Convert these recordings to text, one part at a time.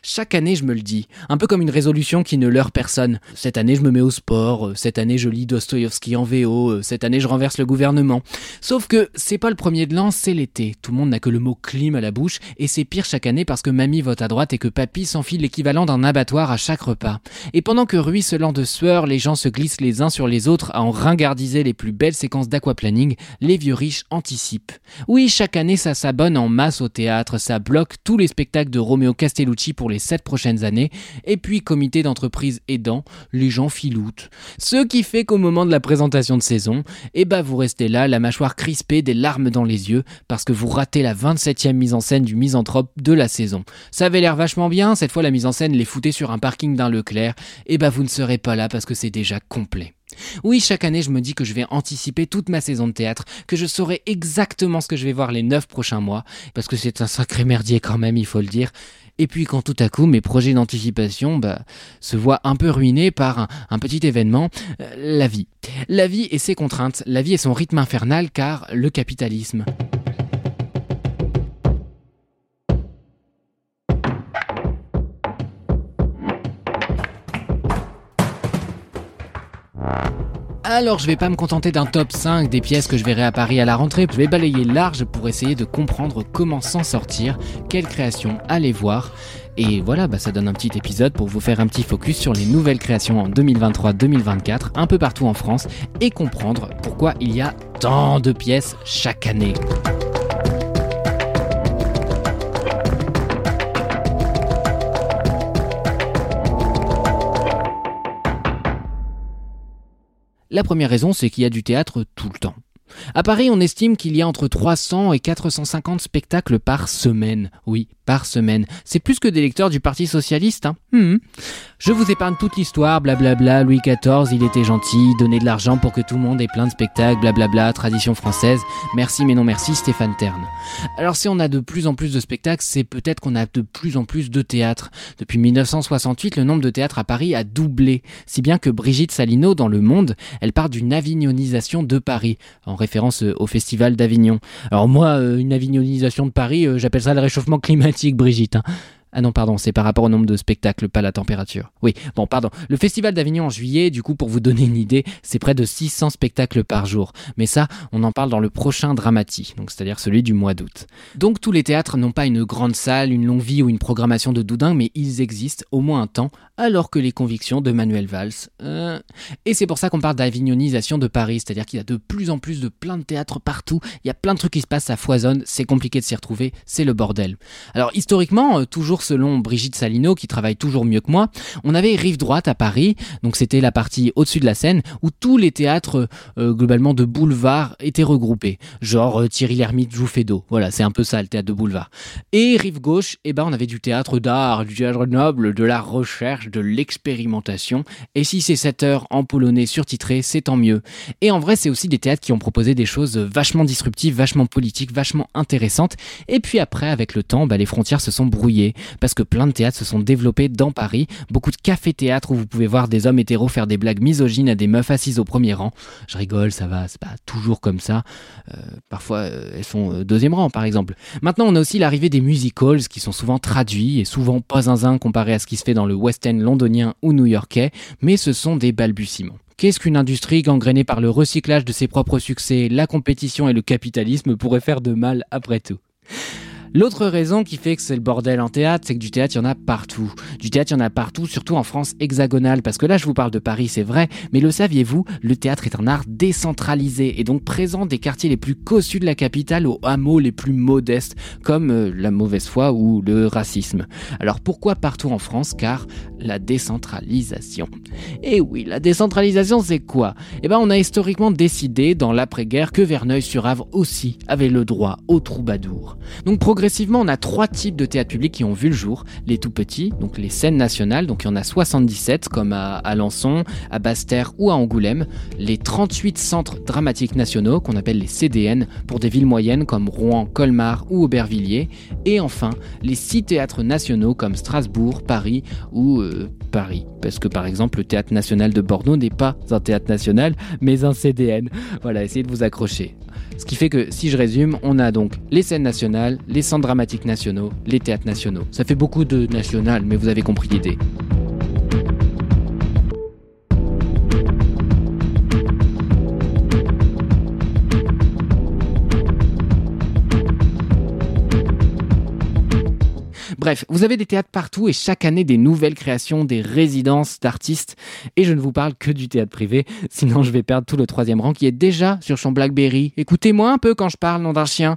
Chaque année, je me le dis, un peu comme une résolution qui ne leurre personne. Cette année, je me mets au sport, euh, cette année, je lis Dostoïevski en VO, euh, cette année, je renverse le gouvernement. Sauf que c'est pas le premier de l'an, c'est l'été. Tout le monde n'a que le mot clim à la bouche, et c'est pire chaque année parce que mamie vote à droite et que papy s'enfile l'équivalent d'un abattoir à chaque repas. Et pendant que ruisselant de sueur, les gens se glissent les uns sur les autres à en ringardiser les plus belles séquences d'aquaplaning, les vieux riches anticipent. Oui, chaque année, ça s'abonne en masse au théâtre, ça bloque tous les spectacles de Romeo Castellucci pour les sept prochaines années, et puis comité d'entreprise aidant, les gens filoutent. Ce qui fait qu'au moment de la présentation de saison, eh ben vous restez là, la mâchoire crispée, des larmes dans les yeux, parce que vous ratez la 27e mise en scène du misanthrope de la saison. Ça avait l'air vachement bien, cette fois la mise en scène les foutait sur un parking d'un Leclerc, et bah vous ne serez pas là parce que c'est déjà complet. Oui, chaque année, je me dis que je vais anticiper toute ma saison de théâtre, que je saurai exactement ce que je vais voir les neuf prochains mois, parce que c'est un sacré merdier quand même, il faut le dire. Et puis quand tout à coup mes projets d'anticipation bah, se voient un peu ruinés par un, petit événement, euh, la vie. La vie et ses contraintes, la vie et son rythme infernal car le capitalisme. Alors je vais pas me contenter d'un top 5 des pièces que je verrai à Paris à la rentrée, je vais balayer large pour essayer de comprendre comment s'en sortir, quelles créations aller voir. Et voilà, bah ça donne un petit épisode pour vous faire un petit focus sur les nouvelles créations en 2023-2024 un peu partout en France et comprendre pourquoi il y a tant de pièces chaque année. La première raison, c'est qu'il y a du théâtre tout le temps. À Paris, on estime qu'il y a entre 300 et 450 spectacles par semaine. Oui, par semaine. C'est plus que des lecteurs du Parti Socialiste. Hein. Hmm. Je vous épargne toute l'histoire, blablabla, Louis XIV, il était gentil, donnait de l'argent pour que tout le monde ait plein de spectacles, blablabla, tradition française. Merci mais non merci, Stéphane Terne. Alors si on a de plus en plus de spectacles, c'est peut-être qu'on a de plus en plus de théâtres. Depuis 1968, le nombre de théâtres à Paris a doublé, si bien que Brigitte Salino, dans Le Monde, elle part d'une avignonisation de Paris, référence au Festival d'Avignon. Alors moi, euh, une avignonisation de Paris, euh, j'appelle ça le réchauffement climatique Brigitte. Hein. Ah non, pardon, c'est par rapport au nombre de spectacles, pas la température. Oui, bon, pardon. Le Festival d'Avignon en juillet, du coup, pour vous donner une idée, c'est près de 600 spectacles par jour. Mais ça, on en parle dans le prochain Dramati, c'est-à-dire celui du mois d'août. Donc tous les théâtres n'ont pas une grande salle, une longue vie ou une programmation de doudin, mais ils existent au moins un temps, alors que les convictions de Manuel Valls. Euh, et c'est pour ça qu'on parle d'avignonisation de Paris, c'est-à-dire qu'il y a de plus en plus de plein de théâtres partout, il y a plein de trucs qui se passent, ça foisonne, c'est compliqué de s'y retrouver, c'est le bordel. Alors historiquement, euh, toujours selon Brigitte Salino, qui travaille toujours mieux que moi, on avait Rive Droite à Paris, donc c'était la partie au-dessus de la Seine, où tous les théâtres euh, globalement de boulevard étaient regroupés. Genre euh, Thierry Lhermitte joue Fédo, voilà, c'est un peu ça le théâtre de boulevard. Et Rive Gauche, eh ben, on avait du théâtre d'art, du théâtre noble, de la recherche, de l'expérimentation, et si c'est 7 heures en polonais surtitré, c'est tant mieux. Et en vrai, c'est aussi des théâtres qui ont proposé des choses vachement disruptives, vachement politiques, vachement intéressantes, et puis après, avec le temps, bah, les frontières se sont brouillées, parce que plein de théâtres se sont développés dans Paris, beaucoup de cafés-théâtres où vous pouvez voir des hommes hétéros faire des blagues misogynes à des meufs assises au premier rang. Je rigole, ça va, c'est pas toujours comme ça. Euh, parfois, euh, elles sont euh, deuxième rang, par exemple. Maintenant, on a aussi l'arrivée des musicals qui sont souvent traduits et souvent pas zinzin comparé à ce qui se fait dans le West End londonien ou new-yorkais, mais ce sont des balbutiements. Qu'est-ce qu'une industrie gangrénée par le recyclage de ses propres succès, la compétition et le capitalisme pourrait faire de mal après tout L'autre raison qui fait que c'est le bordel en théâtre, c'est que du théâtre, il y en a partout. Du théâtre, il y en a partout, surtout en France hexagonale, parce que là, je vous parle de Paris, c'est vrai, mais le saviez-vous, le théâtre est un art décentralisé et donc présent des quartiers les plus cossus de la capitale aux hameaux les plus modestes, comme euh, la mauvaise foi ou le racisme. Alors pourquoi partout en France? Car la décentralisation. Et oui, la décentralisation, c'est quoi? Eh ben, on a historiquement décidé, dans l'après-guerre, que Verneuil-sur-Avre aussi avait le droit au troubadour. Donc progressivement, on a trois types de théâtre public qui ont vu le jour. Les tout petits, donc les scènes nationales, donc il y en a 77, comme à Alençon, à Basse-Terre ou à Angoulême. Les 38 centres dramatiques nationaux, qu'on appelle les CDN, pour des villes moyennes comme Rouen, Colmar ou Aubervilliers. Et enfin, les six théâtres nationaux comme Strasbourg, Paris ou euh, Paris. Parce que par exemple, le théâtre national de Bordeaux n'est pas un théâtre national, mais un CDN. Voilà, essayez de vous accrocher. Ce qui fait que, si je résume, on a donc les scènes nationales, les centres dramatiques nationaux, les théâtres nationaux. Ça fait beaucoup de national, mais vous avez compris l'idée. Bref, vous avez des théâtres partout et chaque année des nouvelles créations, des résidences d'artistes. Et je ne vous parle que du théâtre privé, sinon je vais perdre tout le troisième rang qui est déjà sur son Blackberry. Écoutez-moi un peu quand je parle, nom d'un chien.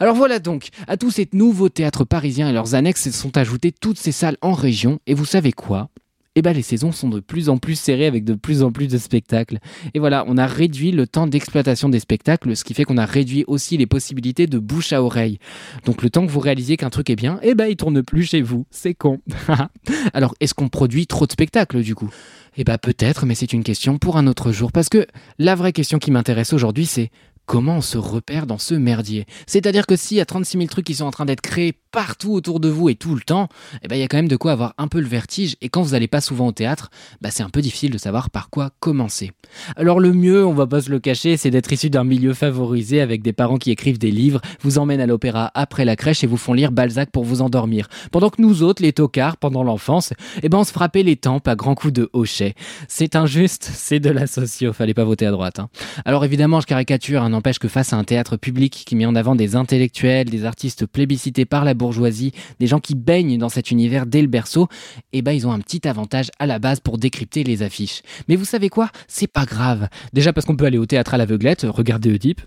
Alors voilà donc, à tous ces nouveaux théâtres parisiens et leurs annexes se sont ajoutées toutes ces salles en région. Et vous savez quoi? Eh ben, les saisons sont de plus en plus serrées avec de plus en plus de spectacles. Et voilà, on a réduit le temps d'exploitation des spectacles, ce qui fait qu'on a réduit aussi les possibilités de bouche à oreille. Donc le temps que vous réalisiez qu'un truc est bien, eh ben il tourne plus chez vous. C'est con. Alors, est-ce qu'on produit trop de spectacles du coup? Eh ben peut-être, mais c'est une question pour un autre jour. Parce que la vraie question qui m'intéresse aujourd'hui, c'est comment on se repère dans ce merdier? C'est-à-dire que s'il y a 36 000 trucs qui sont en train d'être créés partout autour de vous et tout le temps, eh ben, il y a quand même de quoi avoir un peu le vertige. Et quand vous n'allez pas souvent au théâtre, bah, c'est un peu difficile de savoir par quoi commencer. Alors le mieux, on va pas se le cacher, c'est d'être issu d'un milieu favorisé avec des parents qui écrivent des livres, vous emmènent à l'opéra après la crèche et vous font lire Balzac pour vous endormir. Pendant que nous autres, les tocards, pendant l'enfance, eh ben, on se frappait les tempes à grands coups de hochet. C'est injuste, c'est de la socio, fallait pas voter à droite. Hein. Alors évidemment, je caricature, hein, n'empêche que face à un théâtre public qui met en avant des intellectuels, des artistes plébiscités par la bourgeoisie, des gens qui baignent dans cet univers dès le berceau, eh ben ils ont un petit avantage à la base pour décrypter les affiches. Mais vous savez quoi? C'est pas grave. Déjà parce qu'on peut aller au théâtre à l'aveuglette, regarder Oedipe,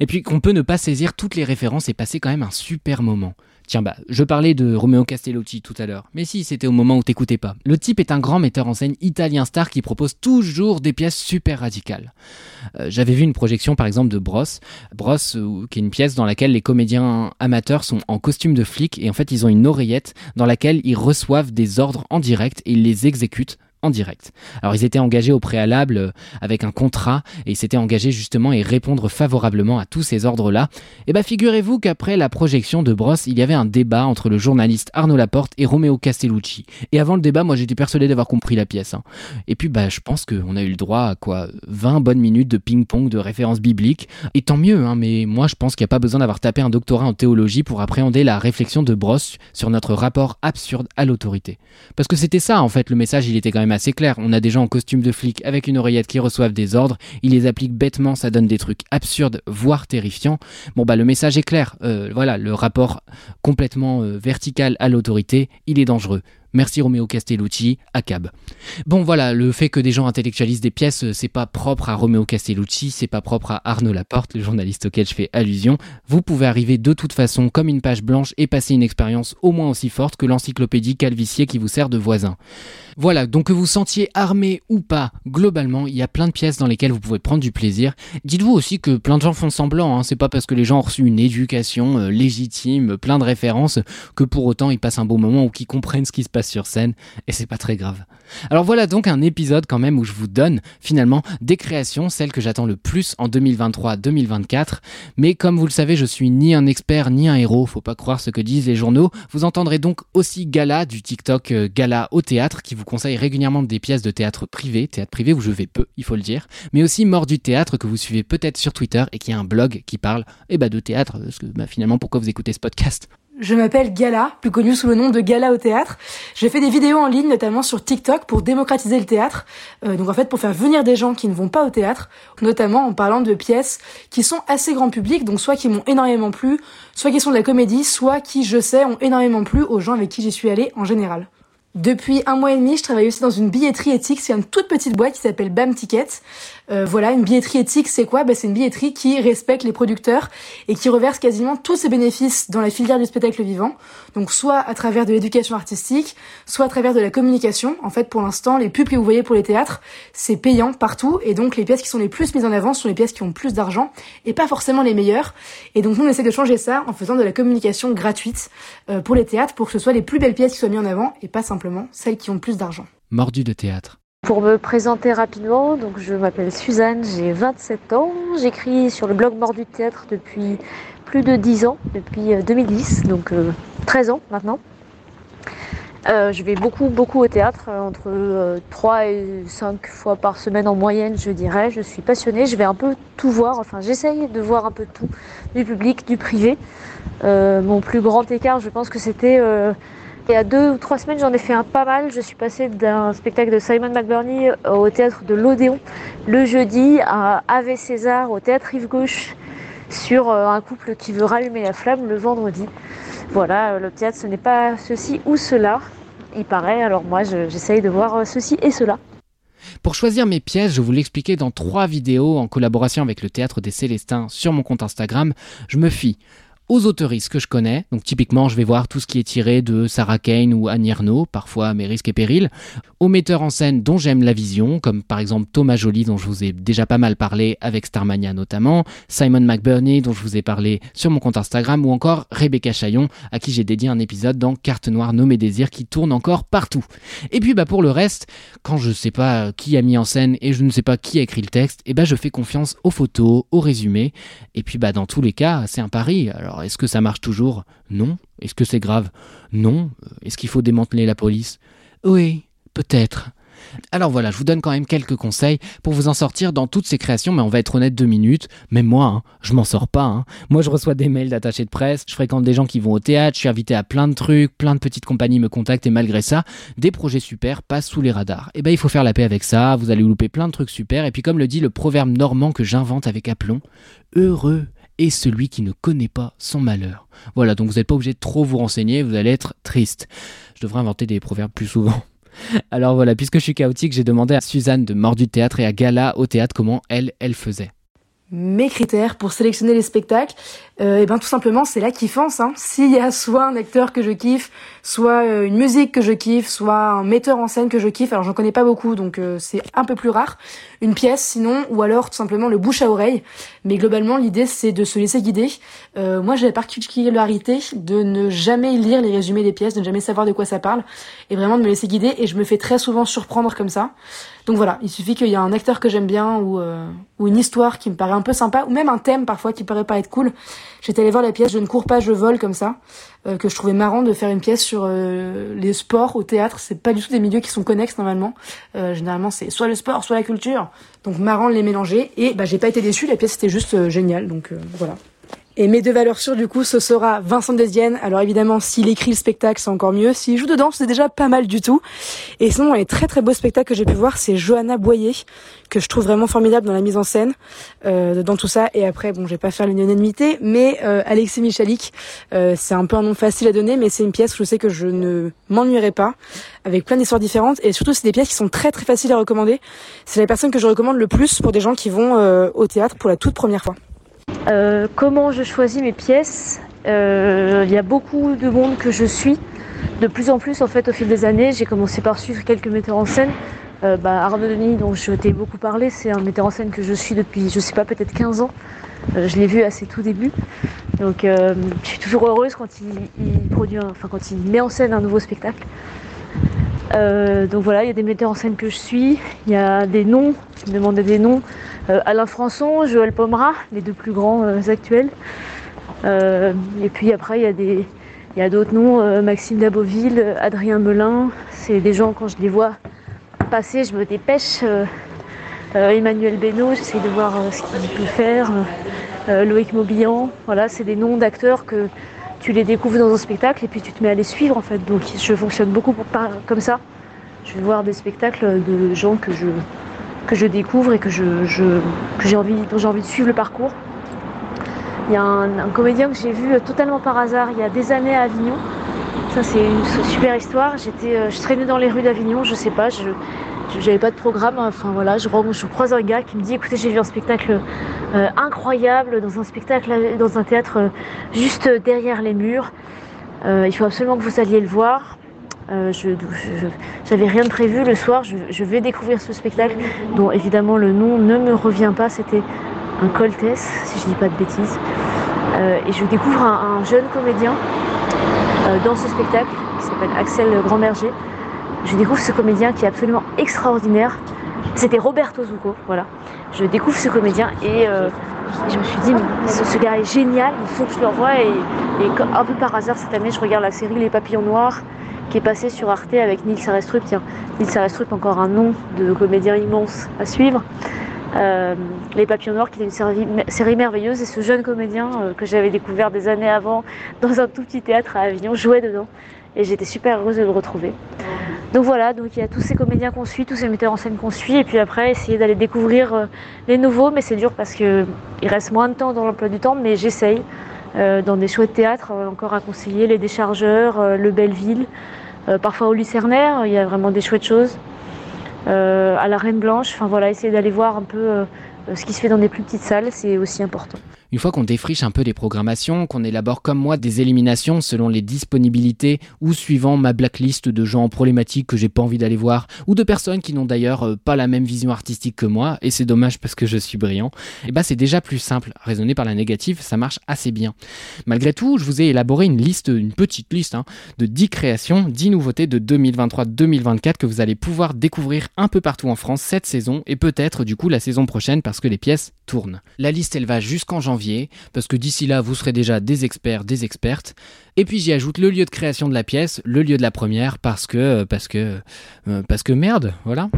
et puis qu'on peut ne pas saisir toutes les références et passer quand même un super moment. Tiens, bah, je parlais de Romeo Castellucci tout à l'heure. Mais si, c'était au moment où t'écoutais pas. Le type est un grand metteur en scène italien star qui propose toujours des pièces super radicales. Euh, j'avais vu une projection par exemple de Bros. Bros, euh, qui est une pièce dans laquelle les comédiens amateurs sont en costume de flic et en fait ils ont une oreillette dans laquelle ils reçoivent des ordres en direct et ils les exécutent en direct. Alors ils étaient engagés au préalable euh, avec un contrat et ils s'étaient engagés justement et répondre favorablement à tous ces ordres-là. Et bah figurez-vous qu'après la projection de Bros, il y avait un débat entre le journaliste Arnaud Laporte et Romeo Castellucci. Et avant le débat, moi j'étais persuadé d'avoir compris la pièce. Hein. Et puis bah je pense qu'on a eu le droit à quoi 20 bonnes minutes de ping-pong de références bibliques. Et tant mieux, hein, mais moi je pense qu'il n'y a pas besoin d'avoir tapé un doctorat en théologie pour appréhender la réflexion de Bros sur notre rapport absurde à l'autorité. Parce que c'était ça en fait, le message il était quand même assez clair. On a des gens en costume de flic avec une oreillette qui reçoivent des ordres, ils les appliquent bêtement, ça donne des trucs absurdes, voire terrifiants. Bon bah le message est clair. Euh, voilà, le rapport complètement euh, vertical à l'autorité, il est dangereux. Merci Romeo Castellucci, à cab. Bon voilà, le fait que des gens intellectualisent des pièces, euh, c'est pas propre à Romeo Castellucci, c'est pas propre à Arnaud Laporte, le journaliste auquel je fais allusion. Vous pouvez arriver de toute façon comme une page blanche et passer une expérience au moins aussi forte que l'encyclopédie Calvicier qui vous sert de voisin. Voilà, donc que vous sentiez armé ou pas, globalement, il y a plein de pièces dans lesquelles vous pouvez prendre du plaisir. Dites-vous aussi que plein de gens font semblant, hein. c'est pas parce que les gens ont reçu une éducation euh, légitime, plein de références, que pour autant ils passent un bon moment ou qu'ils comprennent ce qui se passe sur scène, et c'est pas très grave. Alors voilà donc un épisode quand même où je vous donne finalement des créations, celles que j'attends le plus en 2023-2024, mais comme vous le savez, je suis ni un expert ni un héros, faut pas croire ce que disent les journaux. Vous entendrez donc aussi Gala du TikTok euh, Gala au théâtre qui vous conseille régulièrement des pièces de théâtre privé, théâtre privé où je vais peu, il faut le dire, mais aussi Mort du théâtre que vous suivez peut-être sur Twitter et qui a un blog qui parle eh ben, de théâtre, parce que bah, finalement pourquoi vous écoutez ce podcast? Je m'appelle Gala, plus connue sous le nom de Gala au théâtre. J'ai fait des vidéos en ligne, notamment sur TikTok, pour démocratiser le théâtre. Euh, donc en fait, pour faire venir des gens qui ne vont pas au théâtre, notamment en parlant de pièces qui sont assez grand public, donc soit qui m'ont énormément plu, soit qui sont de la comédie, soit qui, je sais, ont énormément plu aux gens avec qui j'y suis allée en général. Depuis un mois et demi, je travaille aussi dans une billetterie éthique. C'est une toute petite boîte qui s'appelle BAM Ticket. Euh, voilà, une billetterie éthique, c'est quoi? Bah, C'est une billetterie qui respecte les producteurs et qui reverse quasiment tous ses bénéfices dans la filière du spectacle vivant. Donc soit à travers de l'éducation artistique, soit à travers de la communication. En fait, pour l'instant, les pubs que vous voyez pour les théâtres, c'est payant partout. Et donc, les pièces qui sont les plus mises en avant sont les pièces qui ont plus d'argent et pas forcément les meilleures. Et donc, nous, on essaie de changer ça en faisant de la communication gratuite euh, pour les théâtres pour que ce soit les plus belles pièces qui soient mises en avant et pas simplement celles qui ont plus d'argent. Mordu de théâtre. Pour me présenter rapidement, donc je m'appelle Suzanne, j'ai 27 ans, j'écris sur le blog Mordu Théâtre depuis plus de 10 ans, depuis 2010, euh, donc 13 euh, ans maintenant. Euh, je vais beaucoup, beaucoup au théâtre, entre 3 et 5 fois par semaine en moyenne, je dirais. Je suis passionnée, je vais un peu tout voir, enfin j'essaye de voir un peu tout, du public, du privé. mon plus grand écart, je pense que c'était il y a deux ou trois semaines, j'en ai fait un pas mal. Je suis passée d'un spectacle de Simon McBurney au théâtre de l'Odéon le jeudi à Ave César au théâtre Rive Gauche sur euh, un couple qui veut rallumer la flamme le vendredi. Voilà, le théâtre ce n'est pas ceci ou cela, il paraît. Alors moi j'essaye de voir euh, ceci et cela. Pour choisir mes pièces, je vous l'expliquais dans trois vidéos en collaboration avec le Théâtre des Célestins sur mon compte Instagram. Je me fie aux autoristes que je connais. Donc typiquement, je vais voir tout ce qui est tiré de Sarah Kane ou Annie Ernaux, parfois mes risques et périls. Aux metteurs en scène dont j'aime la vision, comme par exemple Thomas Joly, dont je vous ai déjà pas mal parlé avec Starmania notamment, Simon McBurney, dont je vous ai parlé sur mon compte Instagram, ou encore Rebecca Chaillon, à qui j'ai dédié un épisode dans Carte Noire nommé Désir qui tourne encore partout. Et puis bah pour le reste, quand je sais pas qui a mis en scène et je ne sais pas qui a écrit le texte, eh bah je fais confiance aux photos, aux résumés. Et puis bah dans tous les cas, c'est un pari. Alors alors, est-ce que ça marche toujours? Non. Est-ce que c'est grave? Non. Est-ce qu'il faut démanteler la police? Oui, peut-être. Alors voilà, je vous donne quand même quelques conseils pour vous en sortir dans toutes ces créations, mais on va être honnête deux minutes. Même moi, hein, je m'en sors pas. Hein. Moi, je reçois des mails d'attachés de presse, je fréquente des gens qui vont au théâtre, je suis invité à plein de trucs, plein de petites compagnies me contactent et malgré ça, des projets super passent sous les radars. Et eh ben, il faut faire la paix avec ça, vous allez louper plein de trucs super. Et puis, comme le dit le proverbe normand que j'invente avec aplomb, heureux et celui qui ne connaît pas son malheur. Voilà, donc vous n'êtes pas obligé de trop vous renseigner, vous allez être triste. Je devrais inventer des proverbes plus souvent. Alors voilà, puisque je suis chaotique, j'ai demandé à Suzanne de Mordu Théâtre et à Gala au théâtre comment elle, elle faisait mes critères pour sélectionner les spectacles, euh, et eh ben tout simplement c'est la kiffance. Hein. S'il y a soit un acteur que je kiffe, soit euh, une musique que je kiffe, soit un metteur en scène que je kiffe, alors j'en connais pas beaucoup donc euh, c'est un peu plus rare, une pièce sinon, ou alors tout simplement le bouche à oreille. Mais globalement l'idée c'est de se laisser guider. Euh, moi j'ai la particularité de ne jamais lire les résumés des pièces, de ne jamais savoir de quoi ça parle, et vraiment de me laisser guider et je me fais très souvent surprendre comme ça. Donc voilà, il suffit qu'il y ait un acteur que j'aime bien ou, ou une histoire qui me paraît un peu sympa, ou même un thème parfois qui paraît pas être cool. J'étais allée voir la pièce Je ne cours pas, je vole comme ça, euh, que je trouvais marrant de faire une pièce sur euh, les sports au théâtre. C'est pas du tout des milieux qui sont connexes normalement. Euh, généralement c'est soit le sport, soit la culture. Donc marrant de les mélanger. Et bah j'ai pas été déçue, la pièce était juste géniale. Donc voilà. Et mes deux valeurs sûres, du coup, ce sera Vincent Desienne. Alors évidemment, s'il écrit le spectacle, c'est encore mieux. S'il joue dedans, c'est déjà pas mal du tout. Et sinon, les très très beaux spectacles que j'ai pu voir, c'est Johanna Boyer, que je trouve vraiment formidable dans la mise en scène, euh, dans tout ça. Et après, bon, je vais pas faire l'unanimité, mais euh, Alexis Michalik, euh, c'est un peu un nom facile à donner, mais c'est une pièce où je sais que je ne m'ennuierai pas, avec plein d'histoires différentes. Et surtout, c'est des pièces qui sont très très faciles à recommander. C'est la personne que je recommande le plus pour des gens qui vont euh, au théâtre pour la toute première fois. Euh, comment je choisis mes pièces euh, Il y a beaucoup de monde que je suis. De plus en plus, en fait, au fil des années, j'ai commencé par suivre quelques metteurs en scène. Euh, bah, Arnaud Denis, dont je t'ai beaucoup parlé, c'est un metteur en scène que je suis depuis, je sais pas, peut-être 15 ans. je l'ai vu à ses tout débuts. Donc, je suis toujours heureuse quand il, produit, enfin, quand il met en scène un nouveau spectacle. donc voilà, il y a des metteurs en scène que je suis, il y a des noms, qui me demandaient des noms. Euh, Alain Françon, Joël Pomera, les deux plus grands euh, actuels. Euh, et puis après, il y a d'autres noms, Maxime Daboville, Adrien Melin. C'est des gens, quand je les vois passer, je me dépêche. Emmanuel Benoît, j'essaie de voir ce qu'il peut faire. Loïc Mobillan, voilà, c'est des noms d'acteurs que tu les découvres dans un spectacle et puis tu te mets à les suivre en fait. Donc je fonctionne beaucoup comme ça. Je vais voir des spectacles de gens que je, que je découvre et que je, j'ai envie, dont j'ai envie de suivre le parcours. Il y a un, comédien que j'ai vu totalement par hasard il y a des années à Avignon, Ça, c'est une super histoire. J'étais, euh, je traînais dans les rues d'Avignon, je sais pas, je n'avais pas de programme. Enfin voilà, je, je, croise un gars qui me dit écoutez, j'ai vu un spectacle euh, incroyable dans un spectacle, dans un théâtre euh, juste derrière les murs. il faut absolument que vous alliez le voir. Je n'avais rien de prévu le soir. Je, vais découvrir ce spectacle dont évidemment le nom ne me revient pas. C'était un Coltès, si je dis pas de bêtises. et je découvre un jeune comédien euh, dans ce spectacle qui s'appelle Axel Grandberger. Je découvre ce comédien qui est absolument extraordinaire. C'était Roberto Zucco, voilà. Je découvre ce comédien et, euh, je me suis dit, ce, gars est génial, il faut que je le revoie. Et, un peu par hasard, cette année, je regarde la série Les Papillons Noirs qui est passée sur Arte avec Nils Arestrup. Tiens, Nils Arestrup, encore un nom de comédien immense à suivre. Euh, les Papillons Noirs, qui était une série, merveilleuse, et ce jeune comédien euh, que j'avais découvert des années avant dans un tout petit théâtre à Avignon jouait dedans, et j'étais super heureuse de le retrouver. Donc voilà, donc il y a tous ces comédiens qu'on suit, tous ces metteurs en scène qu'on suit, et puis après essayer d'aller découvrir euh, les nouveaux, mais c'est dur parce qu'il reste moins de temps dans l'emploi du temps, mais j'essaye dans des chouettes théâtres encore à conseiller, les Déchargeurs, le Belleville, parfois au Lucernaire, il y a vraiment des chouettes choses. Euh, à la Reine Blanche. Enfin voilà, essayer d'aller voir un peu euh, ce qui se fait dans des plus petites salles, c'est aussi important. Une fois qu'on défriche un peu les programmations, qu'on élabore comme moi des éliminations selon les disponibilités ou suivant ma blacklist de gens problématiques que j'ai pas envie d'aller voir, ou de personnes qui n'ont d'ailleurs euh, pas la même vision artistique que moi, et c'est dommage parce que je suis brillant, et eh bah ben, c'est déjà plus simple. Raisonner par la négative, ça marche assez bien. Malgré tout, je vous ai élaboré une liste, une petite liste, hein, de 10 créations, 10 nouveautés de 2023-2024 que vous allez pouvoir découvrir un peu partout en France cette saison, et peut-être du coup la saison prochaine parce que les pièces tournent. La liste elle va jusqu'en janvier parce que d'ici là, vous serez déjà des experts, des expertes. Et puis j'y ajoute le lieu de création de la pièce, le lieu de la première, parce que, parce que, euh, parce que merde, voilà.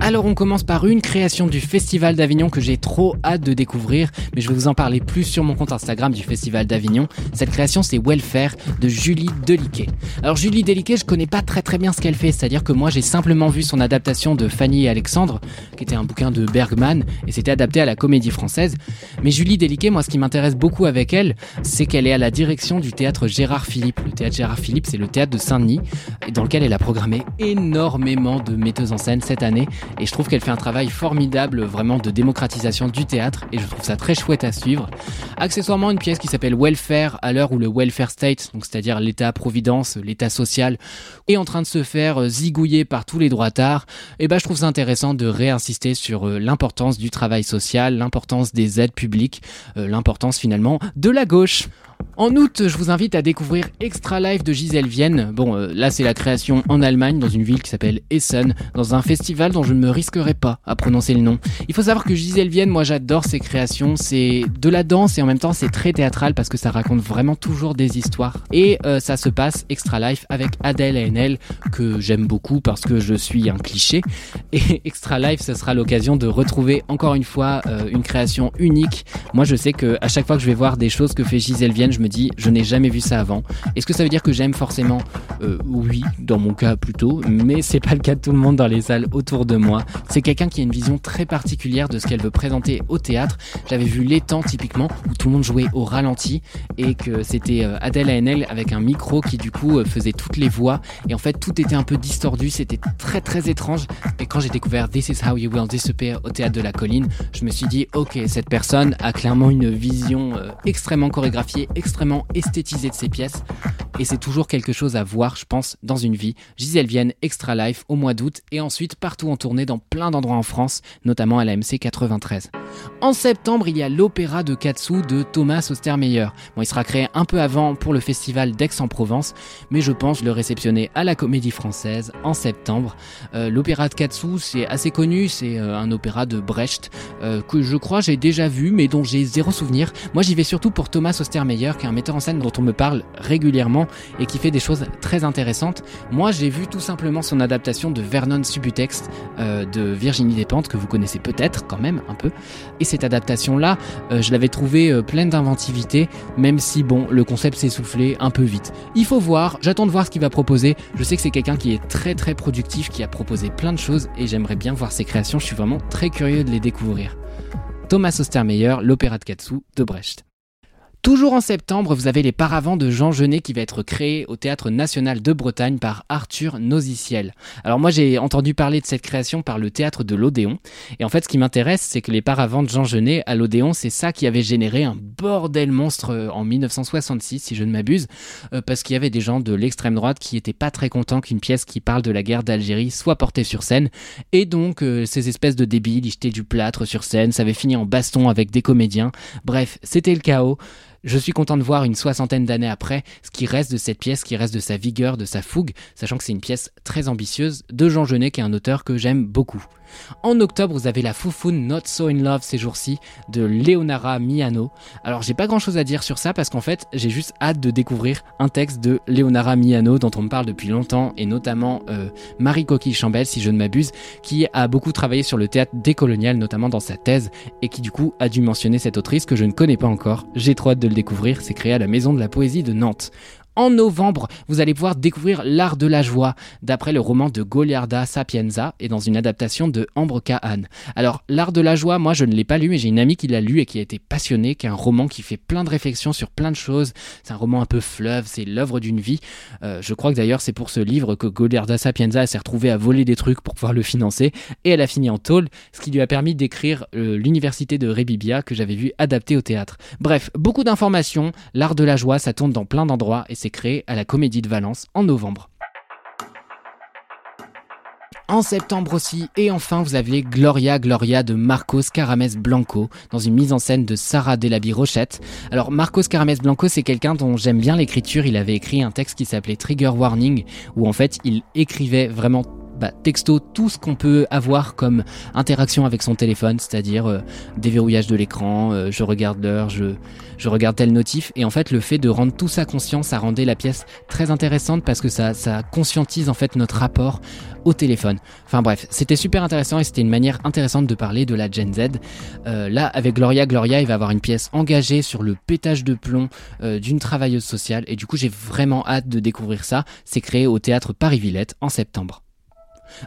Alors on commence par une création du Festival d'Avignon que j'ai trop hâte de découvrir, mais je vais vous en parler plus sur mon compte Instagram du Festival d'Avignon. Cette création c'est Welfare de Julie Deliquet. Alors Julie Deliquet, je connais pas très très bien ce qu'elle fait, c'est-à-dire que moi j'ai simplement vu son adaptation de Fanny et Alexandre, qui était un bouquin de Bergman, et c'était adapté à la comédie française. Mais Julie Deliquet, moi ce qui m'intéresse beaucoup avec elle, c'est qu'elle est à la direction du théâtre Gérard Philippe. Le théâtre Gérard Philippe, c'est le théâtre de Saint-Denis, dans lequel elle a programmé énormément de metteuses en scène cette année et je trouve qu'elle fait un travail formidable vraiment de démocratisation du théâtre et je trouve ça très chouette à suivre. Accessoirement une pièce qui s'appelle Welfare à l'heure où le welfare state, donc c'est-à-dire l'état providence, l'état social, est en train de se faire euh, zigouiller par tous les droitards, et ben je trouve ça intéressant de réinsister sur euh, l'importance du travail social, l'importance des aides publiques, euh, l'importance finalement de la gauche. En août, je vous invite à découvrir Extra Life de Gisèle Vienne. Bon, là c'est la création en Allemagne, dans une ville qui s'appelle Essen, dans un festival dont je ne me risquerai pas à prononcer le nom. Il faut savoir que Gisèle Vienne, moi j'adore ses créations, c'est de la danse et en même temps c'est très théâtral parce que ça raconte vraiment toujours des histoires. Et euh, ça se passe Extra Life avec Adèle ANL, que j'aime beaucoup parce que je suis un cliché. Et Extra Life, ce sera l'occasion de retrouver encore une fois euh, une création unique. Moi je sais que à chaque fois que je vais voir des choses que fait Gisèle Vienne, je me dis, je n'ai jamais vu ça avant. Est-ce que ça veut dire que j'aime forcément? Euh, Oui, dans mon cas plutôt, mais c'est pas le cas de tout le monde dans les salles autour de moi. C'est quelqu'un qui a une vision très particulière de ce qu'elle veut présenter au théâtre. J'avais vu l'étang typiquement où tout le monde jouait au ralenti et que c'était euh, Adèle ANL avec un micro qui du coup euh, faisait toutes les voix et en fait tout était un peu distordu, c'était très très étrange. Et quand j'ai découvert This is how you will disappear au théâtre de la colline, je me suis dit ok cette personne a clairement une vision extrêmement chorégraphiée, extrêmement esthétisé de ses pièces. Et c'est toujours quelque chose à voir, je pense, dans une vie. Gisèle Vienne, Extra Life, au mois d'août, et ensuite partout en tournée dans plein d'endroits en France, notamment à la MC 93. En septembre, il y a l'opéra de Katsu de Thomas Ostermeyer. Bon, il sera créé un peu avant pour le festival d'Aix-en-Provence, mais je pense le réceptionner à la Comédie Française en septembre. Euh, l'opéra de Katsu, c'est assez connu, c'est euh, un opéra de Brecht euh, que je crois j'ai déjà vu, mais dont j'ai zéro souvenir. Moi, j'y vais surtout pour Thomas Ostermeyer, qui est un metteur en scène dont on me parle régulièrement et qui fait des choses très intéressantes. Moi, j'ai vu tout simplement son adaptation de Vernon Subutex euh, de Virginie Despentes, que vous connaissez peut-être quand même un peu. Et cette adaptation-là, euh, je l'avais trouvée euh, pleine d'inventivité, même si, bon, le concept s'est soufflé un peu vite. Il faut voir, j'attends de voir ce qu'il va proposer. Je sais que c'est quelqu'un qui est très très productif, qui a proposé plein de choses et j'aimerais bien voir ses créations. Je suis vraiment très curieux de les découvrir. Thomas Ostermeyer, l'opéra de Katsu de Brecht. Toujours en septembre, vous avez Les Paravents de Jean Genet qui va être créé au Théâtre National de Bretagne par Arthur Noziciel. Alors moi j'ai entendu parler de cette création par le Théâtre de l'Odéon. Et en fait ce qui m'intéresse c'est que Les Paravents de Jean Genet à l'Odéon c'est ça qui avait généré un bordel monstre euh, en 1966 si je ne m'abuse. Euh, parce qu'il y avait des gens de l'extrême droite qui étaient pas très contents qu'une pièce qui parle de la guerre d'Algérie soit portée sur scène. Et donc euh, ces espèces de débiles ils jetaient du plâtre sur scène, ça avait fini en baston avec des comédiens. Bref, c'était le chaos. Je suis content de voir une soixantaine d'années après ce qui reste de cette pièce, ce qui reste de sa vigueur, de sa fougue, sachant que c'est une pièce très ambitieuse de Jean Genet, qui est un auteur que j'aime beaucoup. En octobre, vous avez la Foufoune Not So In Love ces jours-ci de Leonara Miano. Alors, j'ai pas grand chose à dire sur ça parce qu'en fait, j'ai juste hâte de découvrir un texte de Leonara Miano dont on me parle depuis longtemps et notamment euh, Marie Coquille Chambel, si je ne m'abuse, qui a beaucoup travaillé sur le théâtre décolonial, notamment dans sa thèse, et qui du coup a dû mentionner cette autrice que je ne connais pas encore. J'ai trop hâte de le découvrir, c'est créé à la Maison de la Poésie de Nantes. En novembre, vous allez pouvoir découvrir L'Art de la Joie, d'après le roman de Goliarda Sapienza et dans une adaptation de Ambre Kahan. Alors, L'Art de la Joie, moi je ne l'ai pas lu, mais j'ai une amie qui l'a lu et qui a été passionnée, qui est un roman qui fait plein de réflexions sur plein de choses. C'est un roman un peu fleuve, c'est l'œuvre d'une vie. Euh, je crois que d'ailleurs c'est pour ce livre que Goliarda Sapienza s'est retrouvée à voler des trucs pour pouvoir le financer et elle a fini en tôle, ce qui lui a permis d'écrire euh, l'université de Rebibia que j'avais vu adapté au théâtre. Bref, beaucoup d'informations. L'Art de la Joie, ça tourne dans plein d'endroits et c'est créé à la Comédie de Valence en novembre. En septembre aussi, et enfin vous avez Gloria Gloria de Marcos Carames Blanco, dans une mise en scène de Sarah Delaby Rochette. Alors Marcos Carames Blanco c'est quelqu'un dont j'aime bien l'écriture, il avait écrit un texte qui s'appelait Trigger Warning, où en fait il écrivait vraiment bah, texto tout ce qu'on peut avoir comme interaction avec son téléphone, c'est-à-dire euh, déverrouillage de l'écran, euh, je regarde l'heure, je, je regarde tel notif. Et en fait, le fait de rendre tout ça conscient, ça rendait la pièce très intéressante parce que ça, ça conscientise en fait notre rapport au téléphone. Enfin bref, c'était super intéressant et c'était une manière intéressante de parler de la Gen Z. Euh, là, avec Gloria, Gloria, il va avoir une pièce engagée sur le pétage de plomb d'une travailleuse sociale et du coup, j'ai vraiment hâte de découvrir ça. C'est créé au théâtre Paris-Villette en septembre.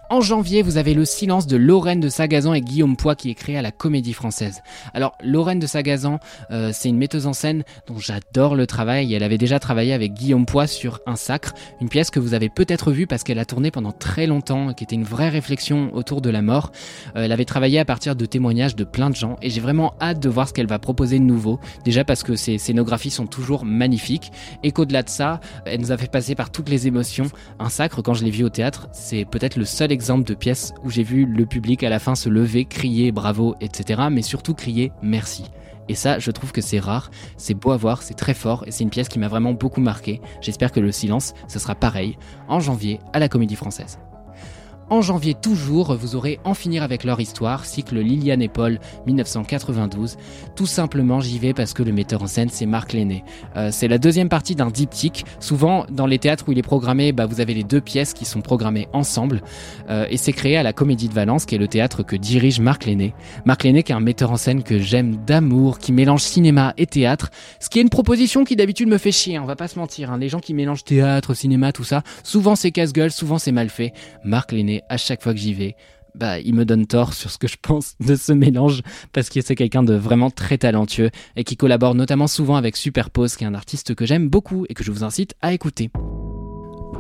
En janvier, vous avez Le silence de Lorraine de Sagazan et Guillaume Poix qui est créé à la Comédie Française. Alors, Lorraine de Sagazan, euh, c'est une metteuse en scène dont j'adore le travail. Elle avait déjà travaillé avec Guillaume Poix sur Un Sacre, une pièce que vous avez peut-être vue parce qu'elle a tourné pendant très longtemps, qui était une vraie réflexion autour de la mort. Euh, elle avait travaillé à partir de témoignages de plein de gens et j'ai vraiment hâte de voir ce qu'elle va proposer de nouveau. Déjà parce que ses scénographies sont toujours magnifiques et qu'au-delà de ça, elle nous a fait passer par toutes les émotions. Un Sacre, quand je l'ai vu au théâtre, c'est peut-être le seul exemple de pièce où j'ai vu le public à la fin se lever, crier bravo, etc. Mais surtout crier merci. Et ça, je trouve que c'est rare, c'est beau à voir, c'est très fort et c'est une pièce qui m'a vraiment beaucoup marqué. J'espère que le silence, ce sera pareil en janvier à la Comédie Française. En janvier toujours, vous aurez En finir avec leur histoire, cycle Liliane et Paul 1992. Tout simplement, j'y vais parce que le metteur en scène, c'est Marc Lenné. Euh, c'est la deuxième partie d'un diptyque. Souvent, dans les théâtres où il est programmé, bah, vous avez les deux pièces qui sont programmées ensemble. Euh, et c'est créé à la Comédie de Valence, qui est le théâtre que dirige Marc Lenné. Marc Lenné, qui est un metteur en scène que j'aime d'amour, qui mélange cinéma et théâtre. Ce qui est une proposition qui d'habitude me fait chier, on va pas se mentir. Hein. Les gens qui mélangent théâtre, cinéma, tout ça, souvent c'est casse-gueule, souvent c'est mal fait. Marc Lenné à chaque fois que j'y vais, bah, il me donne tort sur ce que je pense de ce mélange parce que c'est quelqu'un de vraiment très talentueux et qui collabore notamment souvent avec Superpose, qui est un artiste que j'aime beaucoup et que je vous incite à écouter.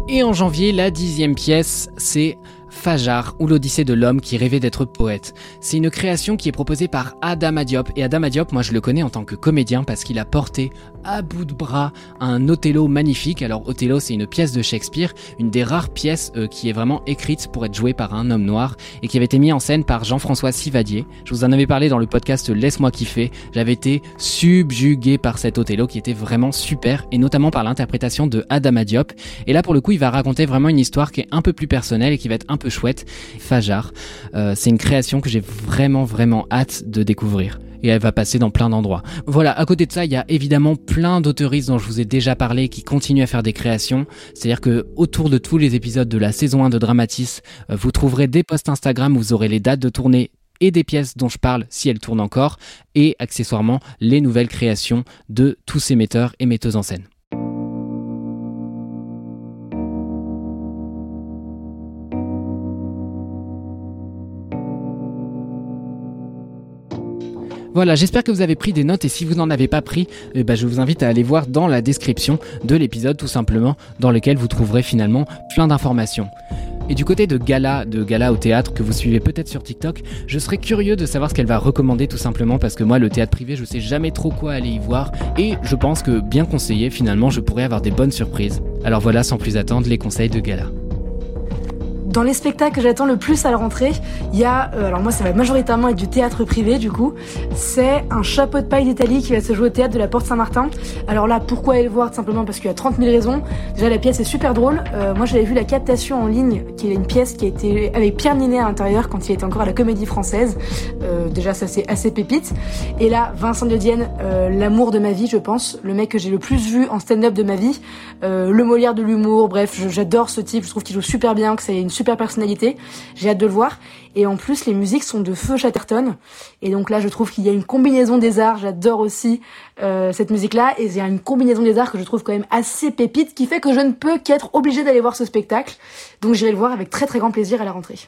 Et en janvier, la dixième pièce, c'est Fajar ou l'Odyssée de l'homme qui rêvait d'être poète. C'est une création qui est proposée par Adam Adiop. Et Adam Adiop, moi je le connais en tant que comédien parce qu'il a porté à bout de bras un Othello magnifique. Alors Othello c'est une pièce de Shakespeare, une des rares pièces euh, qui est vraiment écrite pour être jouée par un homme noir et qui avait été mise en scène par Jean-François Sivadier. Je vous en avais parlé dans le podcast Laisse-moi kiffer. J'avais été subjugué par cet Othello qui était vraiment super et notamment par l'interprétation de Adam Adiop. Et là pour le coup il va raconter vraiment une histoire qui est un peu plus personnelle et qui va être un chouette. Fajar, euh, c'est une création que j'ai vraiment vraiment hâte de découvrir et elle va passer dans plein d'endroits. Voilà, à côté de ça, il y a évidemment plein d'auteuristes dont je vous ai déjà parlé qui continuent à faire des créations. C'est-à-dire que autour de tous les épisodes de la saison 1 de Dramatis, euh, vous trouverez des posts Instagram où vous aurez les dates de tournée et des pièces dont je parle si elles tournent encore, et accessoirement les nouvelles créations de tous ces metteurs et metteuses en scène. Voilà, j'espère que vous avez pris des notes et si vous n'en avez pas pris, eh ben, je vous invite à aller voir dans la description de l'épisode tout simplement, dans lequel vous trouverez finalement plein d'informations. Et du côté de Gala, de Gala au théâtre que vous suivez peut-être sur TikTok, je serais curieux de savoir ce qu'elle va recommander tout simplement parce que moi le théâtre privé je sais jamais trop quoi aller y voir et je pense que bien conseillé finalement je pourrais avoir des bonnes surprises. Alors voilà sans plus attendre les conseils de Gala. Dans les spectacles que j'attends le plus à la rentrée, il y a, euh, alors moi ça va majoritairement être du théâtre privé du coup, c'est un chapeau de paille d'Italie qui va se jouer au théâtre de la Porte Saint-Martin. Alors là, pourquoi aller le voir? Simplement parce qu'il y a 30 000 raisons. Déjà la pièce est super drôle. Euh, moi j'avais vu la captation en ligne, qui est une pièce qui a été avec Pierre Ninet à l'intérieur quand il était encore à la Comédie Française. Euh, déjà ça c'est assez pépite. Et là, Vincent de Dienne, l'amour de ma vie je pense, le mec que j'ai le plus vu en stand-up de ma vie, le Molière de l'humour, bref, j'adore ce type, je trouve qu'il joue super bien, que c'est une super personnalité. J'ai hâte de le voir. Et en plus, les musiques sont de Feu Chatterton. Et donc là, je trouve qu'il y a une combinaison des arts. J'adore aussi euh, cette musique-là. Et il y a une combinaison des arts que je trouve quand même assez pépite, qui fait que je ne peux qu'être obligée d'aller voir ce spectacle. Donc j'irai le voir avec très très grand plaisir à la rentrée.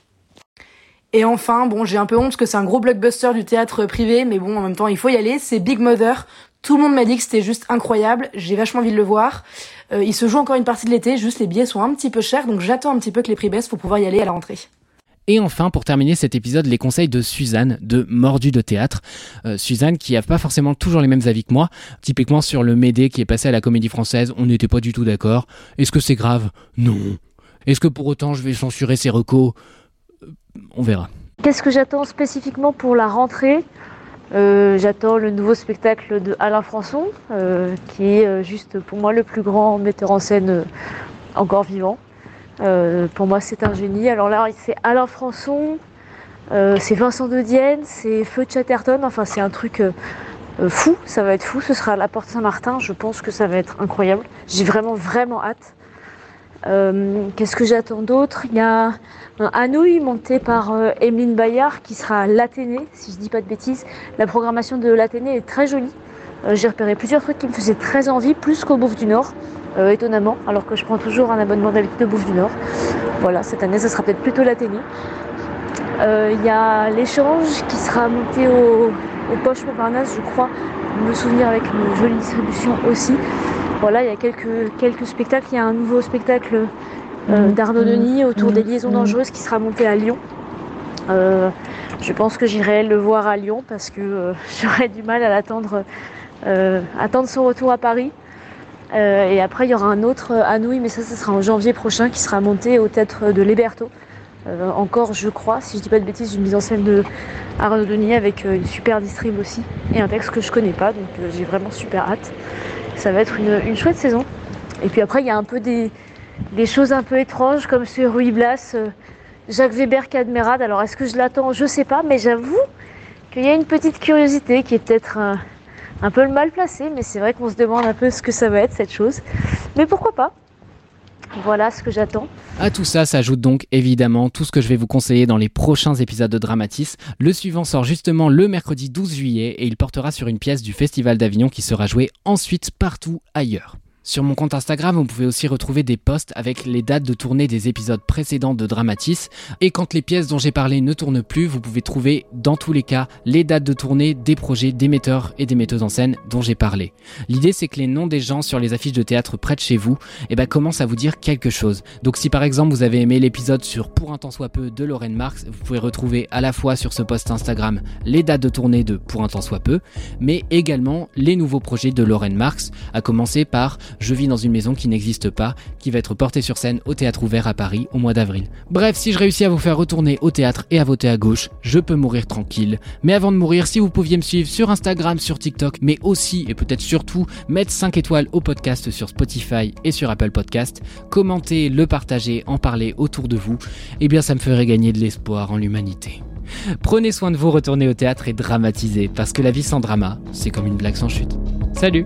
Et enfin, bon, j'ai un peu honte parce que c'est un gros blockbuster du théâtre privé, mais bon, en même temps, il faut y aller. C'est Big Mother. Tout le monde m'a dit que c'était juste incroyable. J'ai vachement envie de le voir. Euh, il se joue encore une partie de l'été, juste les billets sont un petit peu chers, donc j'attends un petit peu que les prix baissent pour pouvoir y aller à la rentrée. Et enfin, pour terminer cet épisode, les conseils de Suzanne de Mordu de théâtre. Euh, Suzanne qui n'a pas forcément toujours les mêmes avis que moi. Typiquement sur le Médée qui est passé à la comédie française, on n'était pas du tout d'accord. Est-ce que c'est grave? Non. Est-ce que pour autant je vais censurer ses recos? Euh, On verra. Qu'est-ce que j'attends spécifiquement pour la rentrée? Euh, j'attends le nouveau spectacle de Alain Françon, euh, qui est euh, juste pour moi le plus grand metteur en scène encore vivant. pour moi, c'est un génie. Alors là, c'est Alain Françon, c'est Vincent de Dienne, c'est Feu Chatterton. Enfin, c'est un truc fou. Ça va être fou. Ce sera à la Porte Saint-Martin. Je pense que ça va être incroyable. J'ai vraiment, vraiment hâte. Qu'est-ce que j'attends d'autre? Il y a un Hanouille monté par euh, Emeline Bayard qui sera à l'Athénée, si je dis pas de bêtises. La programmation de l'Athénée est très jolie. Euh, j'ai repéré plusieurs trucs qui me faisaient très envie, plus qu'au Bouffe du Nord, euh, étonnamment, alors que je prends toujours un abonnement d'habitude de Bouffe du Nord. Voilà, cette année, ça sera peut-être plutôt l'Athénée. Il y a l'échange qui sera monté au, au Poche Montparnasse, je crois, me souvenir avec une jolie distribution aussi. Voilà, il y a quelques, quelques spectacles. Il y a un nouveau spectacle euh, d'Arnaud Denis autour des mm. liaisons mm. dangereuses qui sera monté à Lyon. Euh, je pense que j'irai le voir à Lyon parce que euh, j'aurais du mal à l'attendre, attendre son retour à Paris. et après, il y aura un autre à Nouilles, mais ça, ce sera en janvier prochain, qui sera monté au théâtre de Léberto. encore, je crois, si je dis pas de bêtises, une mise en scène de Arnaud Denis avec une super distrib aussi et un texte que je connais pas, donc j'ai vraiment super hâte. Ça va être une, chouette saison. Et puis après, il y a un peu des, choses un peu étranges comme ce Ruy Blas, euh, Jacques Weber Cadmerade. Alors est-ce que je l'attends? Je sais pas, mais j'avoue qu'il y a une petite curiosité qui est peut-être un, peu mal placé, mais c'est vrai qu'on se demande un peu ce que ça va être cette chose. Mais pourquoi pas? Voilà ce que j'attends. À tout ça s'ajoute donc évidemment tout ce que je vais vous conseiller dans les prochains épisodes de Dramatis. Le suivant sort justement le mercredi 12 juillet et il portera sur une pièce du Festival d'Avignon qui sera jouée ensuite partout ailleurs. Sur mon compte Instagram, vous pouvez aussi retrouver des posts avec les dates de tournée des épisodes précédents de Dramatis. Et quand les pièces dont j'ai parlé ne tournent plus, vous pouvez trouver dans tous les cas les dates de tournée des projets des metteurs et des metteuses en scène dont j'ai parlé. L'idée c'est que les noms des gens sur les affiches de théâtre près de chez vous eh ben, commencent à vous dire quelque chose. Donc si par exemple vous avez aimé l'épisode sur Pour un temps soit peu de Lorraine Marx, vous pouvez retrouver à la fois sur ce post Instagram les dates de tournée de Pour un temps soit peu, mais également les nouveaux projets de Lorraine Marx, à commencer par je vis dans une maison qui n'existe pas, qui va être portée sur scène au théâtre ouvert à Paris au mois d'avril. Bref, si je réussis à vous faire retourner au théâtre et à voter à gauche, je peux mourir tranquille. Mais avant de mourir, si vous pouviez me suivre sur Instagram, sur TikTok, mais aussi et peut-être surtout mettre 5 étoiles au podcast sur Spotify et sur Apple Podcast, commenter, le partager, en parler autour de vous, eh bien ça me ferait gagner de l'espoir en l'humanité. Prenez soin de vous, retournez au théâtre et dramatisez, parce que la vie sans drama, c'est comme une blague sans chute. Salut